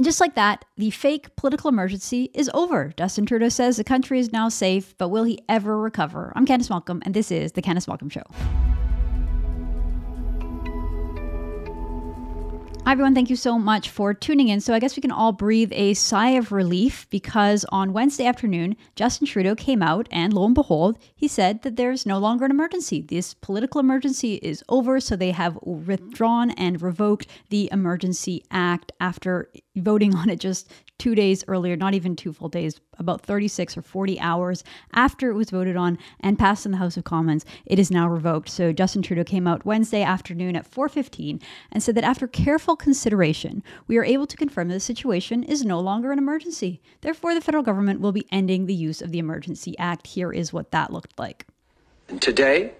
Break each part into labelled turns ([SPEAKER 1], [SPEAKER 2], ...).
[SPEAKER 1] And just like that, the fake political emergency is over. Justin Trudeau says the country is now safe, but will he ever recover? I'm Candice Malcolm, and this is The Candice Malcolm Show. Hi, everyone. Thank you so much for tuning in. So, I guess we can all breathe a sigh of relief because on Wednesday afternoon, Justin Trudeau came out and lo and behold, he said that there's no longer an emergency. This political emergency is over. So, they have withdrawn and revoked the Emergency Act after voting on it just two days earlier, not even two full days, about 36 or 40 hours after it was voted on and passed in the House of Commons, it is now revoked. So Justin Trudeau came out Wednesday afternoon at 4:15 and said that after careful consideration, we are able to confirm that the situation is no longer an emergency. Therefore, the federal government will be ending the use of the Emergency Act. Here is what that looked like.
[SPEAKER 2] And today,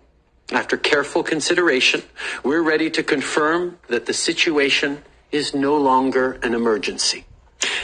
[SPEAKER 2] after careful consideration, we're ready to confirm that the situation is no longer an emergency.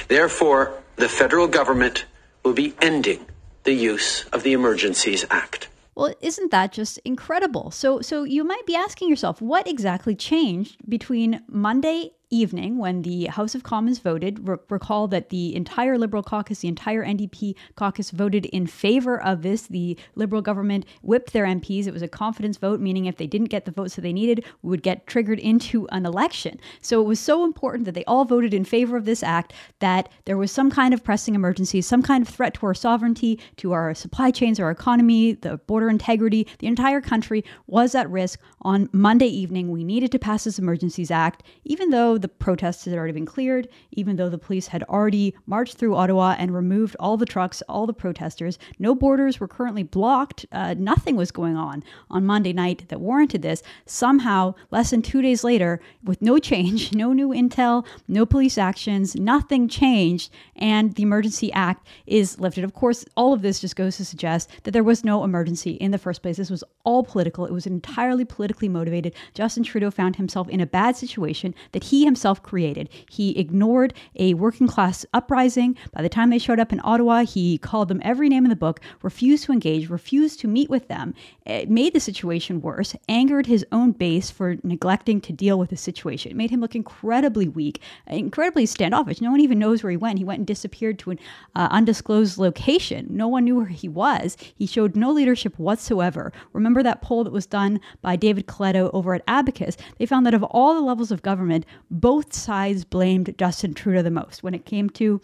[SPEAKER 2] Therefore, the federal government will be ending the use of the Emergencies Act.
[SPEAKER 1] Well, isn't that just incredible? So so you might be asking yourself what exactly changed between Monday evening when the House of Commons voted. Re- recall that the entire Liberal caucus, the entire NDP caucus voted in favor of this. The Liberal government whipped their MPs. It was a confidence vote, meaning if they didn't get the votes that they needed, we would get triggered into an election. So it was so important that they all voted in favor of this act that there was some kind of pressing emergency, some kind of threat to our sovereignty, to our supply chains, our economy, the border integrity. The entire country was at risk on Monday evening. We needed to pass this Emergencies Act, even though the protests had already been cleared, even though the police had already marched through Ottawa and removed all the trucks, all the protesters. No borders were currently blocked. Uh, nothing was going on on Monday night that warranted this. Somehow, less than two days later, with no change, no new intel, no police actions, nothing changed, and the Emergency Act is lifted. Of course, all of this just goes to suggest that there was no emergency in the first place. This was all political, it was entirely politically motivated. Justin Trudeau found himself in a bad situation that he himself created. He ignored a working class uprising. By the time they showed up in Ottawa, he called them every name in the book, refused to engage, refused to meet with them. It made the situation worse, angered his own base for neglecting to deal with the situation. It made him look incredibly weak, incredibly standoffish. No one even knows where he went. He went and disappeared to an uh, undisclosed location. No one knew where he was. He showed no leadership whatsoever. Remember that poll that was done by David Coletto over at Abacus? They found that of all the levels of government, both sides blamed Justin Trudeau the most when it came to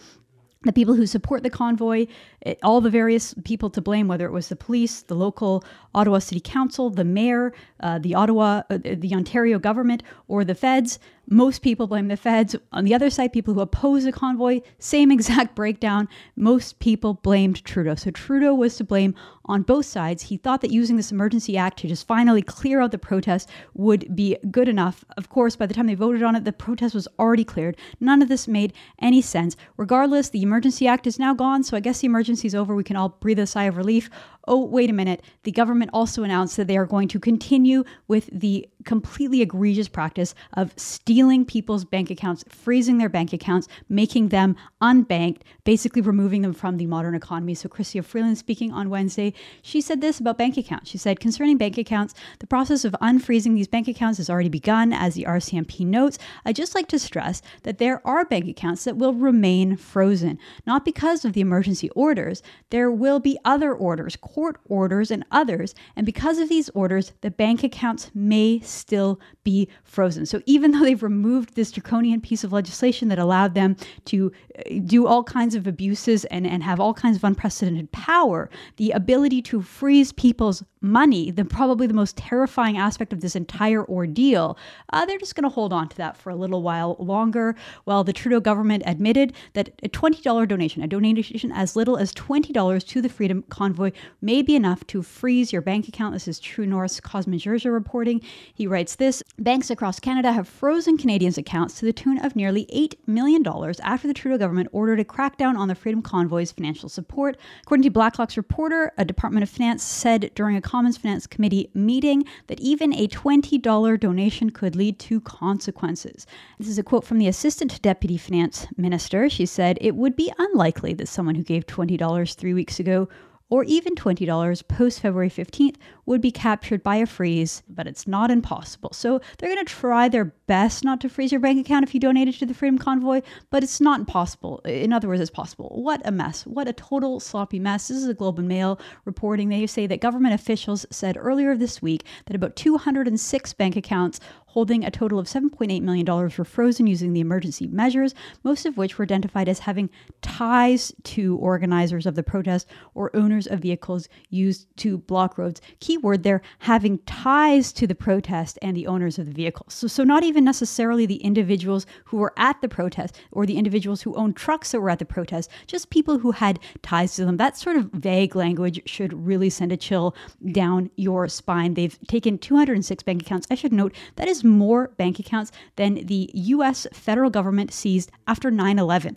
[SPEAKER 1] the people who support the convoy, it, all the various people to blame, whether it was the police, the local Ottawa City Council, the mayor, uh, the Ottawa, uh, the Ontario government, or the feds. Most people blame the feds. On the other side, people who oppose the convoy, same exact breakdown. Most people blamed Trudeau. So Trudeau was to blame on both sides. He thought that using this emergency act to just finally clear out the protest would be good enough. Of course, by the time they voted on it, the protest was already cleared. None of this made any sense. Regardless, the emergency act is now gone, so I guess the emergency is over. We can all breathe a sigh of relief oh, wait a minute, the government also announced that they are going to continue with the completely egregious practice of stealing people's bank accounts, freezing their bank accounts, making them unbanked, basically removing them from the modern economy. So, Chrystia Freeland speaking on Wednesday, she said this about bank accounts. She said, concerning bank accounts, the process of unfreezing these bank accounts has already begun, as the RCMP notes. I'd just like to stress that there are bank accounts that will remain frozen, not because of the emergency orders. There will be other orders, court orders, and others. And because of these orders, the bank accounts may still be frozen. So even though they've removed this draconian piece of legislation that allowed them to do all kinds of abuses and, and have all kinds of unprecedented power, the ability to freeze people's money, the probably the most terrifying aspect of this entire ordeal, uh, they're just going to hold on to that for a little while longer. While the Trudeau government admitted that a $20 donation, a donation as little as $20 to the Freedom Convoy, may be enough to freeze your bank account. This is True North's Cosmin Dzsurdzsa reporting. He writes this Banks across Canada have frozen Canadians' accounts to the tune of nearly $8 million after the Trudeau government ordered a crackdown on the Freedom Convoy's financial support. According to Blacklock's reporter, a Department of Finance said during a Commons Finance Committee meeting that even a $20 donation could lead to consequences. This is a quote from the Assistant Deputy Finance Minister. She said, It would be unlikely that someone who gave $20 three weeks ago or even $20 post February 15th would be captured by a freeze, but it's not impossible. So they're going to try their best not to freeze your bank account if you donated to the Freedom Convoy, but it's not impossible. In other words, it's possible. What a mess. What a total sloppy mess. This is a Globe and Mail reporting. They say that government officials said earlier this week that about 206 bank accounts holding a total of $7.8 million were frozen using the emergency measures, most of which were identified as having ties to organizers of the protest or owners of vehicles used to block roads. Keyword there, having ties to the protest and the owners of the vehicles. So, so not even necessarily the individuals who were at the protest or the individuals who owned trucks that were at the protest, just people who had ties to them. That sort of vague language should really send a chill down your spine. They've taken 206 bank accounts. I should note that is more bank accounts than the US federal government seized after 9 11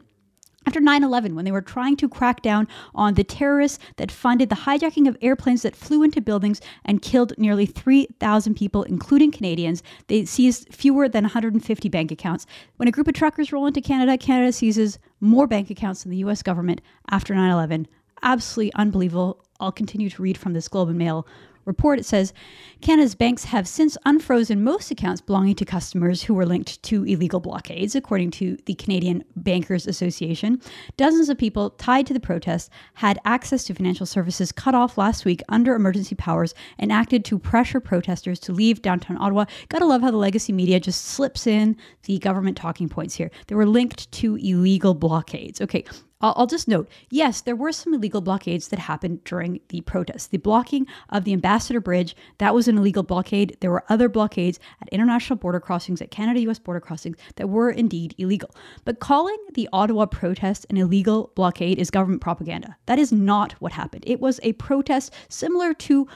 [SPEAKER 1] after 9 11, when they were trying to crack down on the terrorists that funded the hijacking of airplanes that flew into buildings and killed nearly 3,000 people, including Canadians, they seized fewer than 150 bank accounts. When a group of truckers roll into Canada, Canada seizes more bank accounts than the US government after 9 11. Absolutely unbelievable. I'll continue to read from this Globe and Mail report, it says Canada's banks have since unfrozen most accounts belonging to customers who were linked to illegal blockades, according to the Canadian Bankers Association. Dozens of people tied to the protests had access to financial services cut off last week under emergency powers and acted to pressure protesters to leave downtown Ottawa. Gotta love how the legacy media just slips in the government talking points here. They were linked to illegal blockades. Okay, I'll, I'll just note yes, there were some illegal blockades that happened during the protests. The blocking of the Ambassador Bridge, that was an illegal blockade. There were other blockades at international border crossings, at Canada US border crossings, that were indeed illegal. But calling the Ottawa protest an illegal blockade is government propaganda. That is not what happened. It was a protest similar to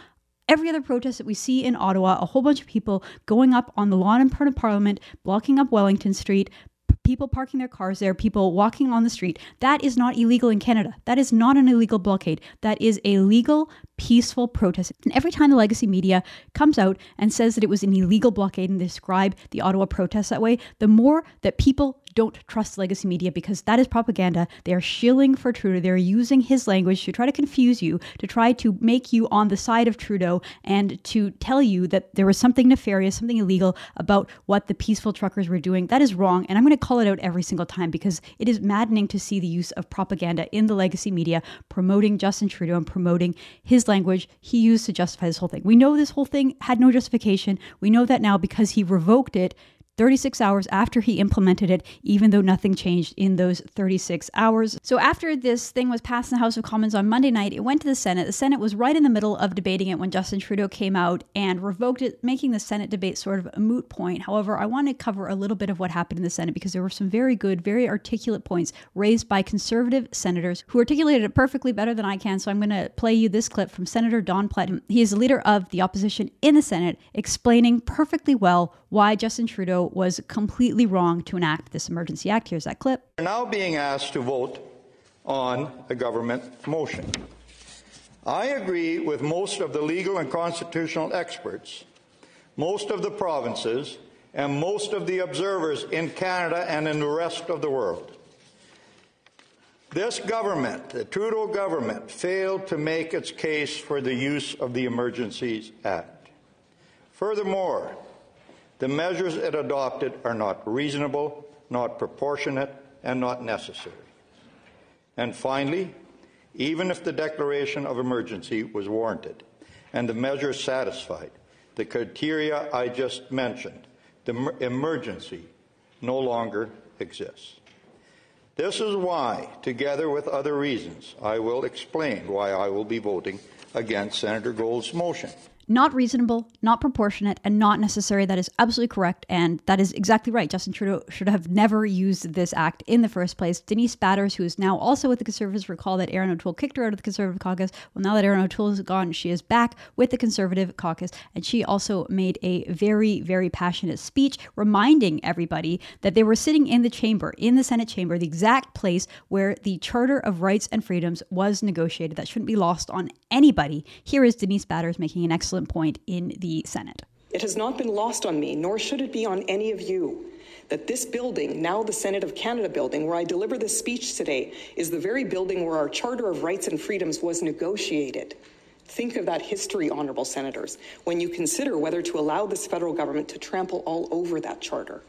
[SPEAKER 1] every other protest that we see in Ottawa, a whole bunch of people going up on the lawn in front of Parliament, blocking up Wellington Street, people parking their cars there, people walking on the street. That is not illegal in Canada. That is not an illegal blockade. That is a legal, peaceful protest. And every time the legacy media comes out and says that it was an illegal blockade and describe the Ottawa protests that way, the more that people don't trust legacy media because that is propaganda. They are shilling for Trudeau. They're using his language to try to confuse you, to try to make you on the side of Trudeau, and to tell you that there was something nefarious, something illegal about what the peaceful truckers were doing. That is wrong. And I'm going to call it out every single time because it is maddening to see the use of propaganda in the legacy media promoting Justin Trudeau and promoting his language he used to justify this whole thing. We know this whole thing had no justification. We know that now because he revoked it 36 hours after he implemented it, even though nothing changed in those 36 hours. So after this thing was passed in the House of Commons on Monday night, it went to the Senate. The Senate was right in the middle of debating it when Justin Trudeau came out and revoked it, making the Senate debate sort of a moot point. However, I want to cover a little bit of what happened in the Senate because there were some very good, very articulate points raised by conservative senators who articulated it perfectly better than I can. So I'm going to play you this clip from Senator Don Plett. He is the leader of the opposition in the Senate, explaining perfectly well why Justin Trudeau was completely wrong to enact this emergency act. Here's that clip.
[SPEAKER 3] We're now being asked to vote on a government motion. I agree with most of the legal and constitutional experts, most of the provinces, and most of the observers in Canada and in the rest of the world. This government, the Trudeau government, failed to make its case for the use of the Emergencies Act. Furthermore, the measures it adopted are not reasonable, not proportionate, and not necessary. And finally, even if the declaration of emergency was warranted and the measures satisfied the criteria I just mentioned, the emergency no longer exists. This is why, together with other reasons, I will explain why I will be voting against Senator Gold's motion
[SPEAKER 1] not reasonable, not proportionate, and not necessary. That is absolutely correct. And that is exactly right. Justin Trudeau should have never used this act in the first place. Denise Batters, who is now also with the Conservatives, recall that Erin O'Toole kicked her out of the Conservative caucus. Well, now that Erin O'Toole is gone, she is back with the Conservative caucus. And she also made a very, very passionate speech reminding everybody that they were sitting in the chamber, in the Senate chamber, the exact place where the Charter of Rights and Freedoms was negotiated. That shouldn't be lost on anybody. Here is Denise Batters making an excellent point in the Senate.
[SPEAKER 4] It has not been lost on me, nor should it be on any of you, that this building, now the Senate of Canada building, where I deliver this speech today, is the very building where our Charter of Rights and Freedoms was negotiated. Think of that history, honorable senators, when you consider whether to allow this federal government to trample all over that charter.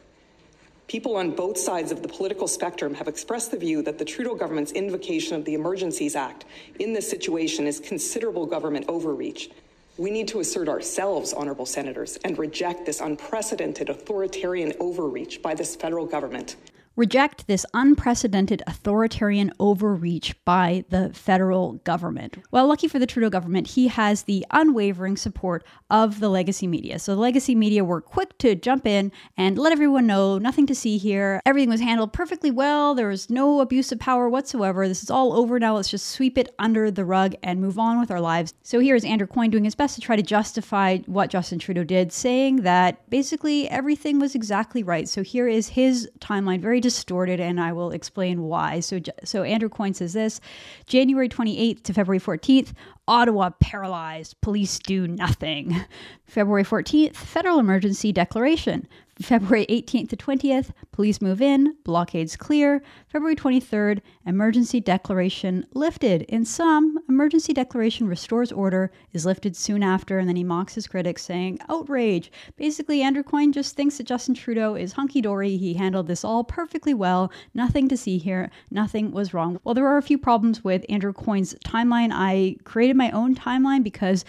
[SPEAKER 4] People on both sides of the political spectrum have expressed the view that the Trudeau government's invocation of the Emergencies Act in this situation is considerable government overreach. We need to assert ourselves, honorable senators, and reject this unprecedented authoritarian overreach by this federal government
[SPEAKER 1] reject this unprecedented authoritarian overreach by the federal government. Well, lucky for the Trudeau government, he has the unwavering support of the legacy media. So the legacy media were quick to jump in and let everyone know nothing to see here. Everything was handled perfectly well. There was no abuse of power whatsoever. This is all over now. Let's just sweep it under the rug and move on with our lives. So here is Andrew Coyne doing his best to try to justify what Justin Trudeau did, saying that basically everything was exactly right. So here is his timeline, very distorted, and I will explain why. So, so Andrew Coyne says this January 28th to February 14th, Ottawa paralyzed, police do nothing. February 14th, federal emergency declaration. February 18th to 20th, police move in, blockades clear. February 23rd, emergency declaration lifted. In sum, emergency declaration restores order, is lifted soon after, and then he mocks his critics, saying, outrage. Basically, Andrew Coyne just thinks that Justin Trudeau is hunky dory. He handled this all perfectly well. Nothing to see here. Nothing was wrong. Well, there are a few problems with Andrew Coyne's timeline. I created my own timeline because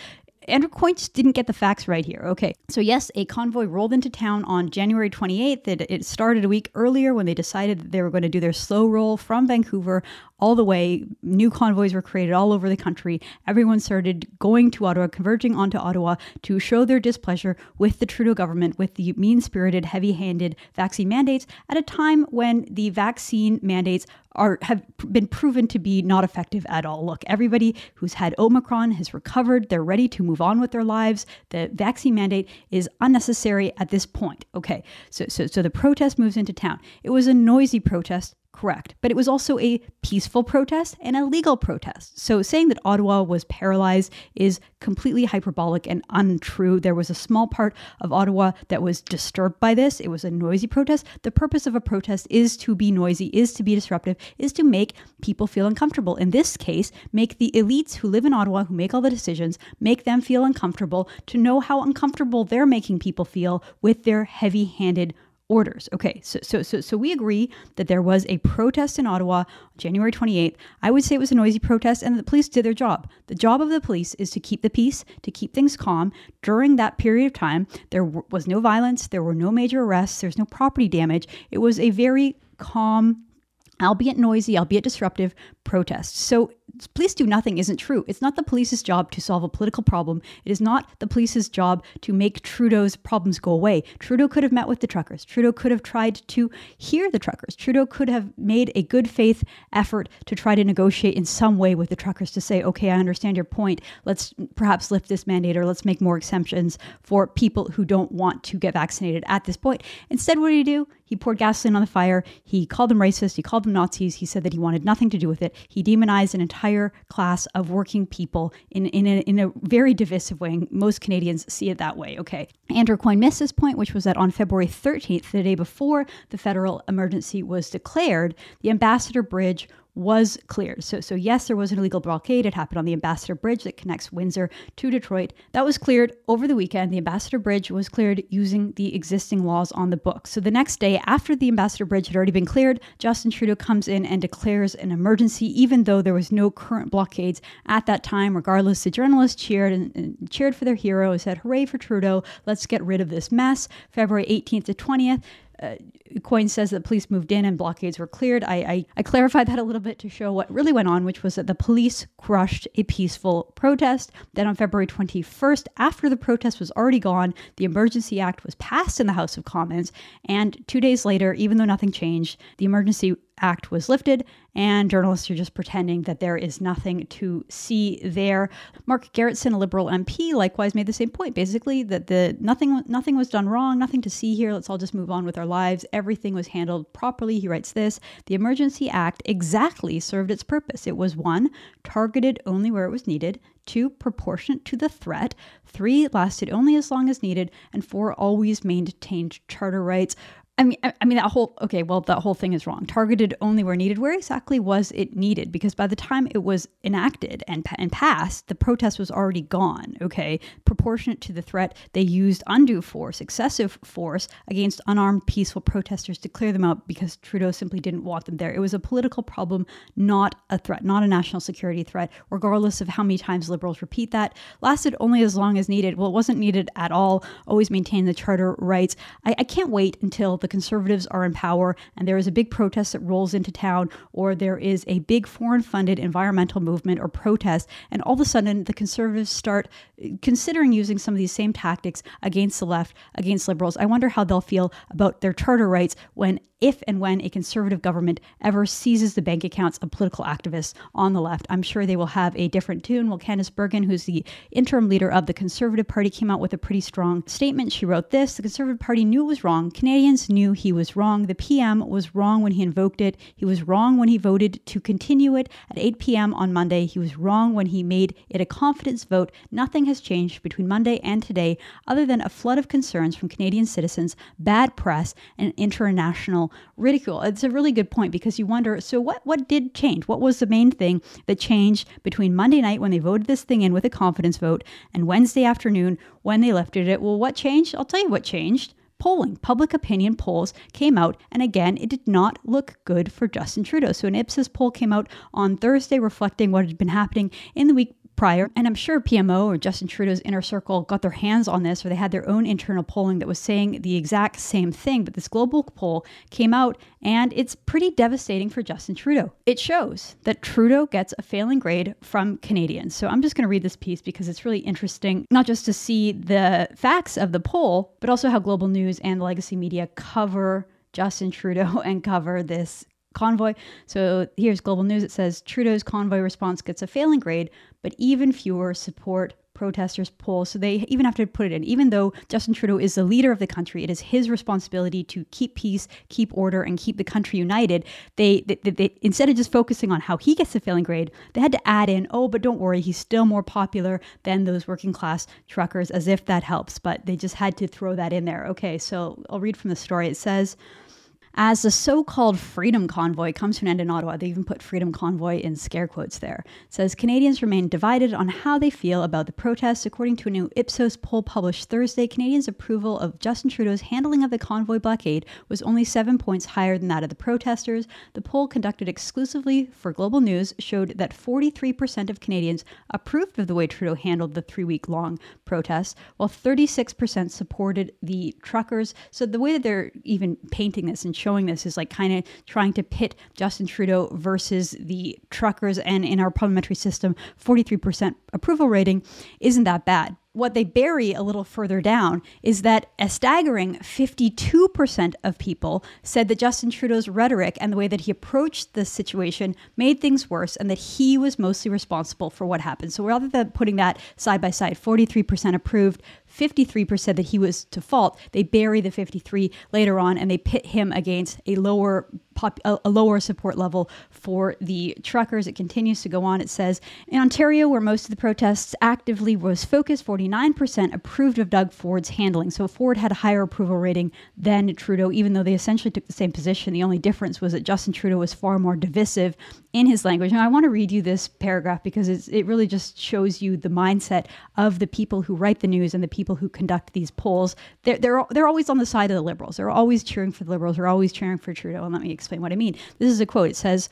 [SPEAKER 1] Andrew Coyne didn't get the facts right here. Okay, so yes, a convoy rolled into town on January 28th. It, it started a week earlier when they decided that they were going to do their slow roll from Vancouver all the way. New convoys were created all over the country. Everyone started going to Ottawa, converging onto Ottawa to show their displeasure with the Trudeau government, with the mean spirited, heavy handed vaccine mandates at a time when the vaccine mandates are have been proven to be not effective at all. Look, everybody who's had Omicron has recovered. They're ready to move on with their lives. The vaccine mandate is unnecessary at this point. Okay, so so so the protest moves into town. It was a noisy protest correct. But it was also a peaceful protest and a legal protest. So saying that Ottawa was paralyzed is completely hyperbolic and untrue. There was a small part of Ottawa that was disturbed by this. It was a noisy protest. The purpose of a protest is to be noisy, is to be disruptive, is to make people feel uncomfortable. In this case, make the elites who live in Ottawa, who make all the decisions, make them feel uncomfortable to know how uncomfortable they're making people feel with their heavy handed orders. Okay, so, so so so we agree that there was a protest in Ottawa January 28th. I would say it was a noisy protest and the police did their job. The job of the police is to keep the peace, to keep things calm. During that period of time, there w- was no violence, there were no major arrests, there's no property damage. It was a very calm albeit noisy, albeit disruptive, protest. So police do nothing isn't true. It's not the police's job to solve a political problem. It is not the police's job to make Trudeau's problems go away. Trudeau could have met with the truckers. Trudeau could have tried to hear the truckers. Trudeau could have made a good faith effort to try to negotiate in some way with the truckers to say, okay, I understand your point. Let's perhaps lift this mandate or let's make more exemptions for people who don't want to get vaccinated at this point. Instead, what did he do? He poured gasoline on the fire. He called them racist. He called them Nazis. He said that he wanted nothing to do with it. He demonized an entire class of working people in, in, a, in a very divisive way. Most Canadians see it that way. Okay. Andrew Coyne missed this point, which was that on February 13th, the day before the federal emergency was declared, the Ambassador Bridge was cleared. So, so yes, there was an illegal blockade. It happened on the Ambassador Bridge that connects Windsor to Detroit. That was cleared over the weekend. The Ambassador Bridge was cleared using the existing laws on the books. So the next day, after the Ambassador Bridge had already been cleared, Justin Trudeau comes in and declares an emergency, even though there was no current blockades at that time. Regardless, the journalists cheered and, and cheered for their hero and said, "Hooray for Trudeau! Let's get rid of this mess." February 18th to 20th uh, Coyne says that police moved in and blockades were cleared. I, I, I clarified that a little bit to show what really went on, which was that the police crushed a peaceful protest. Then on February 21st, after the protest was already gone, the Emergency Act was passed in the House of Commons. And two days later, even though nothing changed, the Emergency Act was lifted, and journalists are just pretending that there is nothing to see there. Mark Gerretsen, a Liberal MP, likewise made the same point, basically that the nothing nothing was done wrong, nothing to see here. Let's all just move on with our lives. Everything was handled properly. He writes this: the Emergency Act exactly served its purpose. It was one targeted only where it was needed. Two, proportionate to the threat. Three, lasted only as long as needed. And four, always maintained charter rights I mean, I mean that whole okay. Well, that whole thing is wrong. Targeted only where needed. Where exactly was it needed? Because by the time it was enacted and and passed, the protest was already gone. Okay, proportionate to the threat, they used undue force, excessive force against unarmed peaceful protesters to clear them out because Trudeau simply didn't want them there. It was a political problem, not a threat, not a national security threat. Regardless of how many times liberals repeat that, lasted only as long as needed. Well, it wasn't needed at all. Always maintain the charter rights. I, I can't wait until the conservatives are in power and there is a big protest that rolls into town, or there is a big foreign funded environmental movement or protest, and all of a sudden the conservatives start uh, considering using some of these same tactics against the left, against liberals. I wonder how they'll feel about their charter rights when if and when a conservative government ever seizes the bank accounts of political activists on the left. I'm sure they will have a different tune. Well, Candice Bergen, who's the interim leader of the Conservative Party, came out with a pretty strong statement. She wrote this The Conservative Party knew it was wrong. Canadians knew he was wrong. The PM was wrong when he invoked it. He was wrong when he voted to continue it at 8 p.m. on Monday. He was wrong when he made it a confidence vote. Nothing has changed between Monday and today other than a flood of concerns from Canadian citizens, bad press, and international ridicule. It's a really good point because you wonder so what what did change? What was the main thing that changed between Monday night when they voted this thing in with a confidence vote and Wednesday afternoon when they lifted it? Well, what changed? I'll tell you what changed polling. Public opinion polls came out, and again, it did not look good for Justin Trudeau. So, an Ipsos poll came out on Thursday reflecting what had been happening in the week prior. And I'm sure PMO or Justin Trudeau's inner circle got their hands on this or they had their own internal polling that was saying the exact same thing. But this global poll came out and it's pretty devastating for Justin Trudeau. It shows that Trudeau gets a failing grade from Canadians. So I'm just going to read this piece because it's really interesting, not just to see the facts of the poll, but also how global news and legacy media cover Justin Trudeau and cover this convoy. So here's Global News. It says Trudeau's convoy response gets a failing grade, but even fewer support protesters polls. So they even have to put it in. Even though Justin Trudeau is the leader of the country, it is his responsibility to keep peace, keep order, and keep the country united. They, they, they, they instead of just focusing on how he gets the failing grade, they had to add in, oh, but don't worry, he's still more popular than those working class truckers, as if that helps. But they just had to throw that in there. Okay, so I'll read from the story. It says. As the so called Freedom Convoy comes to an end in Ottawa, they even put Freedom Convoy in scare quotes there, it says Canadians remain divided on how they feel about the protests. According to a new Ipsos poll published Thursday, Canadians' approval of Justin Trudeau's handling of the convoy blockade was only seven points higher than that of the protesters. The poll, conducted exclusively for Global News, showed that 43% of Canadians approved of the way Trudeau handled the three week long protests, while 36% supported the truckers. So the way that they're even painting this and showing this is like kind of trying to pit Justin Trudeau versus the truckers. And in our parliamentary system, 43% approval rating isn't that bad what they bury a little further down is that a staggering 52% of people said that Justin Trudeau's rhetoric and the way that he approached the situation made things worse and that he was mostly responsible for what happened. So rather than putting that side by side, 43% approved, 53% that he was to fault, they bury the 53 later on and they pit him against a lower pop, a, lower support level for the truckers. It continues to go on. It says in Ontario, where most of the protests actively was focused, 49% approved of Doug Ford's handling. So Ford had a higher approval rating than Trudeau, even though they essentially took the same position. The only difference was that Justin Trudeau was far more divisive in his language. And I want to read you this paragraph because it really just shows you the mindset of the people who write the news and the people who conduct these polls, they're, they're, they're always on the side of the liberals. They're always cheering for the liberals. They're always cheering for Trudeau. And let me explain what I mean. This is a quote. It says,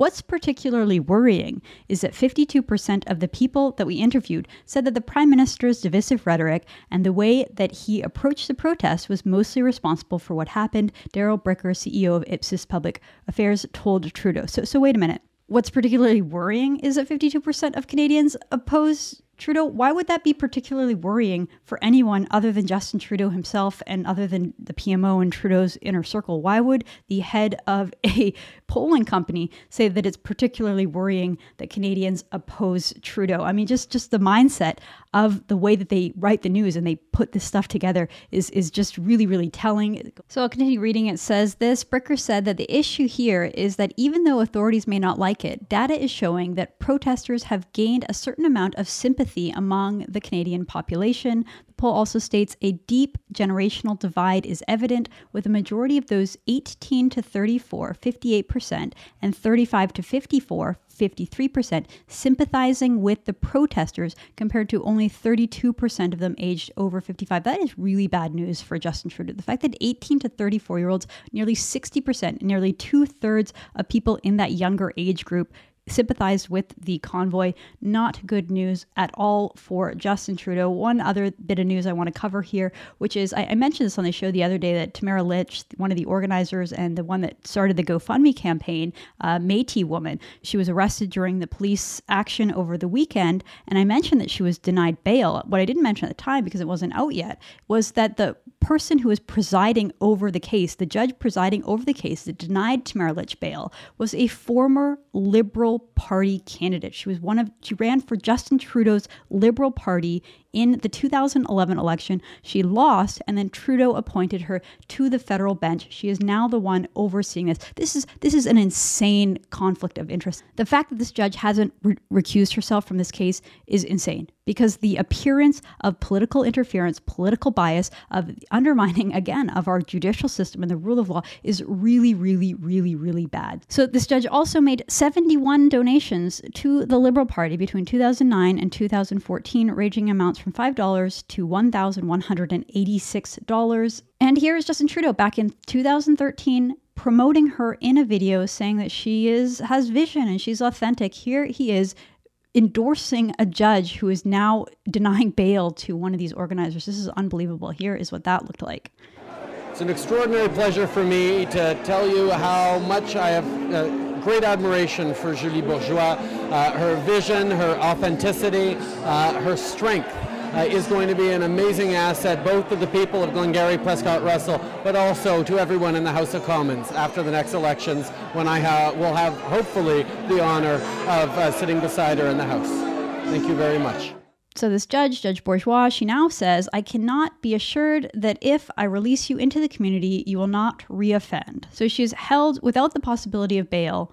[SPEAKER 1] What's particularly worrying is that 52% of the people that we interviewed said that the Prime Minister's divisive rhetoric and the way that he approached the protest was mostly responsible for what happened. Darrell Bricker, CEO of Ipsos Public Affairs, told Trudeau. So, so wait a minute. What's particularly worrying is that 52% of Canadians oppose Trudeau, why would that be particularly worrying for anyone other than Justin Trudeau himself and other than the PMO and Trudeau's inner circle? Why would the head of a polling company say that it's particularly worrying that Canadians oppose Trudeau? I mean, just just the mindset of the way that they write the news and they put this stuff together is is just really really telling. So I'll continue reading. It says this: Bricker said that the issue here is that even though authorities may not like it, data is showing that protesters have gained a certain amount of sympathy among the Canadian population poll also states a deep generational divide is evident, with a majority of those 18 to 34, 58%, and 35 to 54, 53%, sympathizing with the protesters compared to only 32% of them aged over 55. That is really bad news for Justin Trudeau. The fact that 18 to 34 year olds, nearly 60%, nearly two thirds of people in that younger age group sympathized with the convoy. Not good news at all for Justin Trudeau. One other bit of news I want to cover here, which is I, I, mentioned this on the show the other day that Tamara Lich, one of the organizers and the one that started the GoFundMe campaign, uh, Métis woman, she was arrested during the police action over the weekend. And I mentioned that she was denied bail. What I didn't mention at the time because it wasn't out yet was that the person who was presiding over the case, the judge presiding over the case that denied Tamara Lich bail, was a former Liberal Party candidate. She was one of she ran for Justin Trudeau's Liberal Party in the 2011 election. She lost, and then Trudeau appointed her to the federal bench. She is now the one overseeing this. This is this is an insane conflict of interest. The fact that this judge hasn't re- recused herself from this case is insane because the appearance of political interference, political bias, of undermining again of our judicial system and the rule of law is really, really, really, really bad. So this judge also made 71 donations to the Liberal Party between 2009 and 2014, ranging amounts from $5 to $1,186. And here is Justin Trudeau back in 2013 promoting her in a video saying that she is has vision and she's authentic. Here he is endorsing a judge who is now denying bail to one of these organizers. This is unbelievable. Here is what that looked like.
[SPEAKER 5] It's an extraordinary pleasure for me to tell you how much I have uh, great admiration for Julie Bourgeois, uh, her vision, her authenticity, uh, her strength uh, is going to be an amazing asset both to the people of Glengarry, Prescott, Russell, but also to everyone in the House of Commons after the next elections when I ha- will have hopefully the honor of uh, sitting beside her in the House. Thank you very much.
[SPEAKER 1] So, this judge, Judge Bourgeois, she now says, I cannot be assured that if I release you into the community, you will not reoffend. So, she's held without the possibility of bail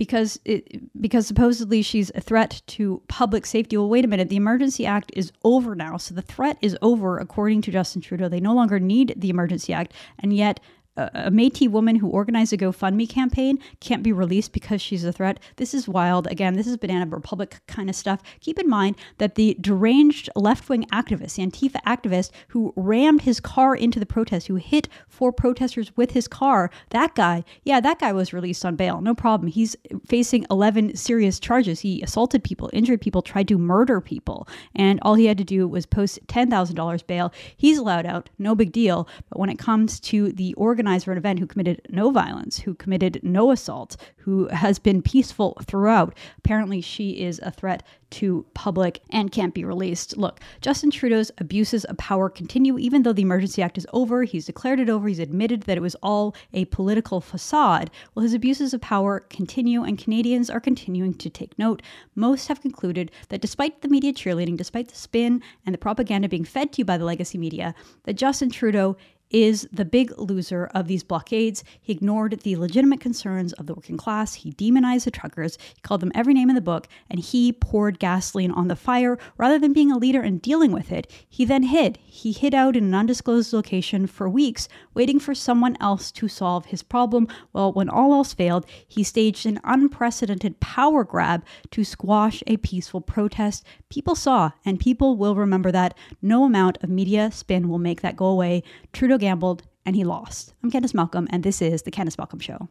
[SPEAKER 1] because it because supposedly she's a threat to public safety. Well, wait a minute. The Emergency Act is over now, so the threat is over according to Justin Trudeau. They no longer need the Emergency Act, and yet a Métis woman who organized a GoFundMe campaign can't be released because she's a threat. This is wild. Again, this is Banana Republic kind of stuff. Keep in mind that the deranged left wing activist, the Antifa activist who rammed his car into the protest, who hit four protesters with his car, that guy, yeah, that guy was released on bail. No problem. He's facing 11 serious charges. He assaulted people, injured people, tried to murder people, and all he had to do was post $10,000 bail. He's allowed out. No big deal. But when it comes to the organized organizer an event who committed no violence, who committed no assault, who has been peaceful throughout. Apparently, she is a threat to public and can't be released. Look, Justin Trudeau's abuses of power continue even though the Emergency Act is over. He's declared it over. He's admitted that it was all a political facade. Well, his abuses of power continue, and Canadians are continuing to take note. Most have concluded that despite the media cheerleading, despite the spin and the propaganda being fed to you by the legacy media, that Justin Trudeau is the big loser of these blockades. He ignored the legitimate concerns of the working class. He demonized the truckers. He called them every name in the book, and he poured gasoline on the fire rather than being a leader and dealing with it. He then hid. He hid out in an undisclosed location for weeks, waiting for someone else to solve his problem. Well, when all else failed, he staged an unprecedented power grab to squash a peaceful protest. People saw, and people will remember that. No amount of media spin will make that go away. Trudeau gambled and he lost. I'm Candice Malcolm, and this is The Candice Malcolm Show.